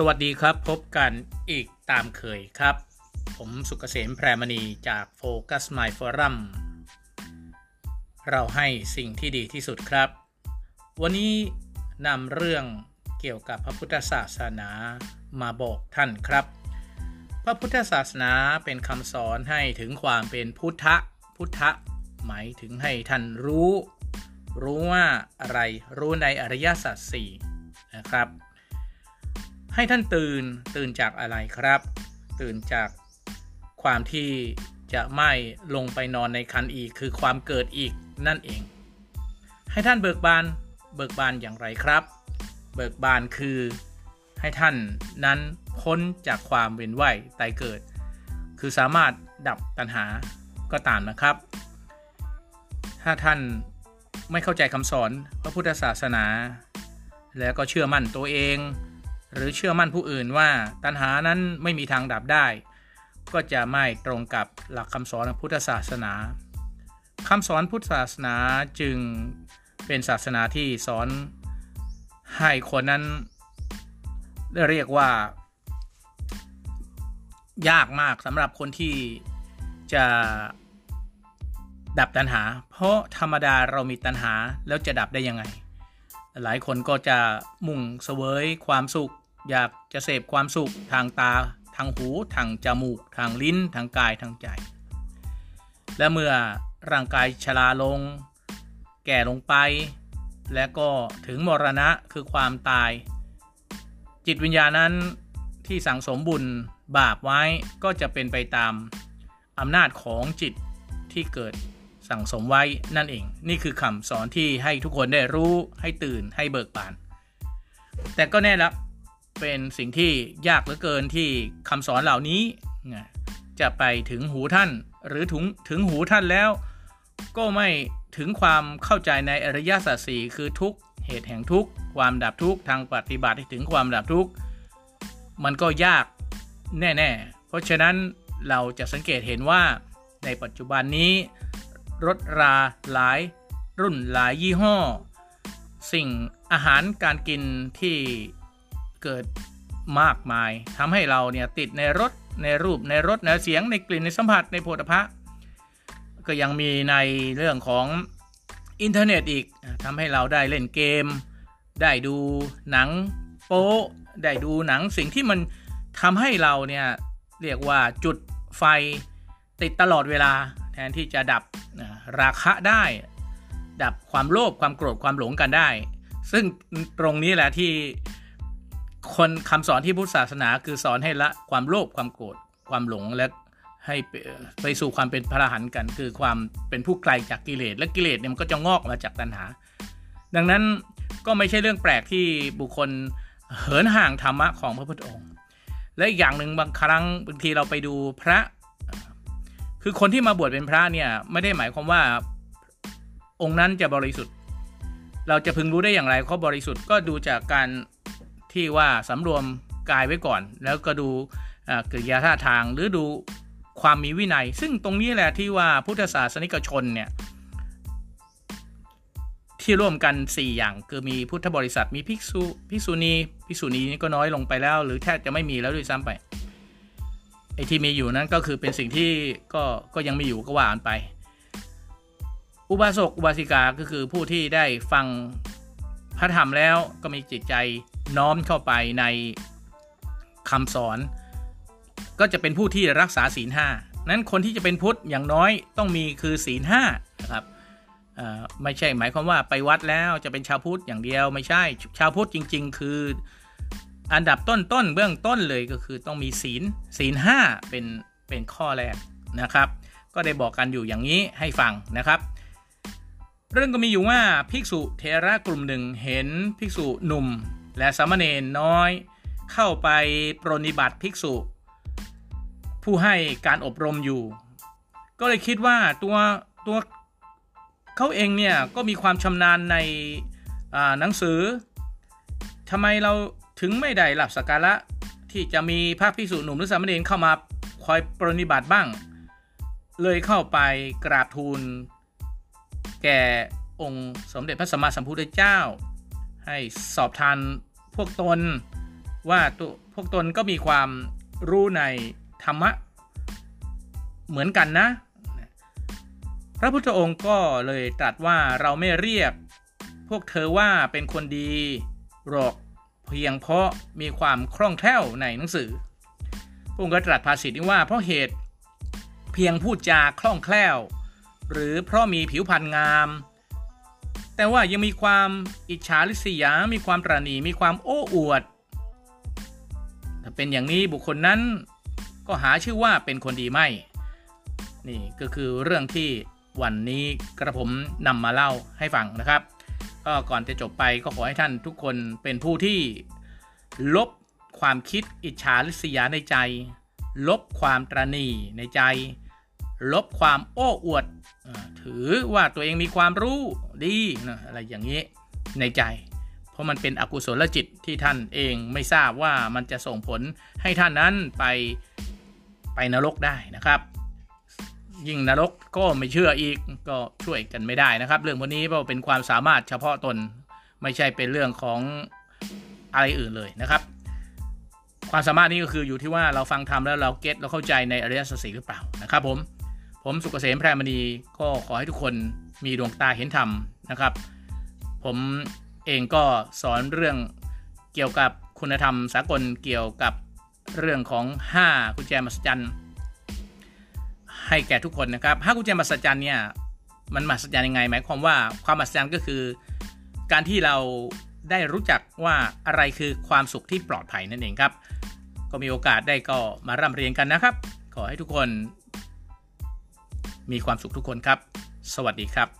สวัสดีครับพบกันอีกตามเคยครับ ผมสุกเกษมแพรมณีจาก Focus My Forum เราให้สิ่งที่ดีที่สุดครับ วันนี้นำเรื่องเกี่ยวกับพระพุทธศาสนามาบอกท่านครับ พระพุทธศาสนาเป็นคำสอนให้ถึงความเป็นพุทธพุทธหมายถึงให้ท่านรู้ รู้ว่าอะไรรู้ในอริยสัจสี่นะครับ ให้ท่านตื่นตื่นจากอะไรครับ ตื่นจากความที่จะไม่ลงไปนอนในคันอีกคือความเกิดอีกนั่นเอง ให้ท่านเบิกบานเบิกบานอย่างไรครับ เบิกบานคือให้ท่านนั้นพ้นจากความเวียนว่ายตายเกิด คือสามารถดับตัณหาก็ตามนะครับ ถ้าท่านไม่เข้าใจคำสอนพระพุทธศาสนา แล้วก็เชื่อมั่นตัวเอง หรือเชื่อมั่นผู้อื่นว่าตัณหานั้นไม่มีทางดับได้ ก็จะไม่ตรงกับหลักคำสอนพุทธศาสนาคำสอนพุทธศาสนาจึงเป็นศาสนาที่สอนให้คนนั้นเรียกว่า ยากมากสำหรับคนที่จะดับตัณหา เพราะธรรมดาเรามีตัณหาแล้วจะดับได้ยังไง หลายคนก็จะมุ่งเสวยความสุข อยากจะเสพความสุขทางตา ทางหู ทางจมูก ทางลิ้น ทางกาย ทางใจ และเมื่อร่างกายชราลง แก่ลงไป และก็ถึงมรณะคือความตาย จิตวิญญาณนั้นที่สั่งสมบุญบาปไว้ก็จะเป็นไปตามอำนาจของจิตที่เกิด สั่งสมไว้นั่นเอง นี่คือคำสอนที่ให้ทุกคนได้รู้ให้ตื่นให้เบิกบาน แต่ก็แน่ละเป็นสิ่งที่ยากเหลือเกินที่คำสอนเหล่านี้จะไปถึงหูท่าน หรือถึงถึงหูท่านแล้ว ก็ไม่ถึงความเข้าใจในอริยสัจสี่คือทุกเหตุแห่งทุกความดับทุกทางปฏิบัติถึงความดับทุกมันก็ยากแน่ ๆ เพราะฉะนั้นเราจะสังเกตเห็นว่าในปัจจุบันนี้ รถราหลาย รุ่นหลายยี่ห้อ สิ่งอาหารการกินที่เกิดมากมายทำให้เราเนี่ยติดในรถในรูปในรถในเสียงในกลิ่นในสัมผัสในโผฏฐะก็ยังมีในเรื่องของอินเทอร์เน็ตอีกทำให้เราได้เล่นเกม ได้ดูหนังโป๊ได้ดูหนังสิ่งที่มันทำให้เราเนี่ยเรียกว่าจุดไฟติดตลอดเวลา ทนที่จะดับราคะได้ ดับความโลภความโกรธความหลงกันได้ ซึ่งตรงนี้แหละที่คนคำสอนที่พุทธศาสนาคือสอนให้ละความโลภความโกรธความหลงและให้ไปสู่ความเป็นพระอรหันต์กัน คือความเป็นผู้ไกลจากกิเลสและกิเลสเนี่ยมันก็จะงอกมาจากตัณหา ดังนั้นก็ไม่ใช่เรื่องแปลกที่บุคคลเหินห่างธรรมะของพระพุทธองค์ และอีกอย่างหนึ่งบางครั้งบางทีเราไปดูพระ คือคนที่มาบวชเป็นพระเนี่ย ไม่ได้หมายความว่าองค์นั้นจะบริสุทธิ์ เราจะพึงรู้ได้อย่างไรเขาบริสุทธิ์ก็ดูจากการที่ว่าสำรวมกายไว้ก่อน แล้วก็ดูกิริยาท่าทางหรือดูความมีวินัย ซึ่งตรงนี้แหละที่ว่าพุทธศาสนิกชนเนี่ยที่ร่วมกัน 4 อย่างคือมีพุทธบริษัทมีภิกษุภิกษุณีภิกษุณีนี่ก็น้อยลงไปแล้ว หรือแทบจะไม่มีแล้วด้วยซ้ำไป ไอ้ที่มีอยู่นั้นก็คือเป็นสิ่งที่ก็ก็ยังมีอยู่ก็ว่ากันไป อุบาสกอุบาสิกาก็คือผู้ที่ได้ฟังพระธรรมแล้วก็มีจิตใจน้อมเข้าไปในคำสอน ก็จะเป็นผู้ที่รักษาศีลห้านั้นคนที่จะเป็นพุทธอย่างน้อยต้องมีคือศีลห้านะครับไม่ใช่หมายความว่าไปวัดแล้วจะเป็นชาวพุทธอย่างเดียวไม่ใช่ชาวพุทธจริง ๆ คือ อันดับต้นต้นเบื้องต้นเลยก็คือต้องมีศีลศีลห้าเป็นเป็นข้อแรกนะครับ ก็ได้บอกกันอยู่อย่างนี้ให้ฟังนะครับ เรื่องก็มีอยู่ว่าภิกษุเทระกลุ่มหนึ่งเห็นภิกษุหนุ่ม และสามเณรน้อย เข้าไปปรนิบัติภิกษุ ผู้ให้การอบรมอยู่ ก็เลยคิดว่าตัวตัวเขาเองเนี่ยก็มีความชำนาญในหนังสือทำไมเรา ถึงไม่ได้หลับสักการะที่จะมีพระภิกษุหนุ่มหรือสามเณรเข้ามาคอยปรนิบัติบ้าง เลยเข้าไปกราบทูล แก่องค์สมเด็จพระสัมมาสัมพุทธเจ้า ให้สอบทานพวกตนว่าตัวพวกตนก็มีความรู้ในธรรมะเหมือนกันนะ พระพุทธองค์ก็เลยตรัสว่าเราไม่เรียก พวกเธอว่าเป็นคนดีหรอก เพียงเพราะมีความคล่องแคล่วในหนังสือพระองค์ก็ตรัสภาษิตนี้ว่าเพราะเหตุเพียงพูดจาคล่องแคล่ว หรือเพราะมีผิวพรรณงาม แต่ว่ายังมีความอิจฉาริษยา มีความตรณีมีความโอ้อวด ถ้าเป็นอย่างนี้บุคคลนั้นก็หาชื่อว่าเป็นคนดีไม่ นี่ก็คือเรื่องที่วันนี้กระผมนำมาเล่าให้ฟังนะครับ ก็ก่อนจะจบไปก็ขอให้ท่านทุกคนเป็นผู้ที่ลบความคิดอิจฉาริษยาในใจ ลบความตรณีในใจ ลบความโอ้อวด ถือว่าตัวเองมีความรู้ดีนะอะไรอย่างนี้ในใจ เพราะมันเป็นอกุศลจิตที่ท่านเองไม่ทราบว่ามันจะส่งผลให้ท่านนั้นไปไปนรกได้นะครับ ยิ่งนรกก็ไม่เชื่ออีกก็ช่วยกันไม่ได้นะครับ เรื่องพวกนี้เพราะเป็นความสามารถเฉพาะตนไม่ใช่เป็นเรื่องของอะไรอื่นเลยนะครับ ความสามารถนี้ก็คืออยู่ที่ว่าเราฟังทำแล้วเราเก็ตเราเข้าใจในอริยสัจสี่หรือเปล่านะครับผมผมสุกเกษมแพรมณีก็ขอให้ทุกคนมีดวงตาเห็นธรรมนะครับ ผมเองก็สอนเรื่องเกี่ยวกับคุณธรรมสากลเกี่ยวกับเรื่องของ 5 กุญแจมหัศจรรย์ ให้แก่ทุกคนนะครับห้ากุญแจมหัศจรรย์เนี่ยมันมหัศจรรย์ยังไง หมายความว่าความมหัศจรรย์ก็คือ การที่เราได้รู้จักว่าอะไรคือความสุขที่ปลอดภัยนั่นเองครับ ก็มีโอกาสได้ก็มาร่ำเรียนกันนะครับ ขอให้ทุกคน มีความสุขทุกคนครับ สวัสดีครับ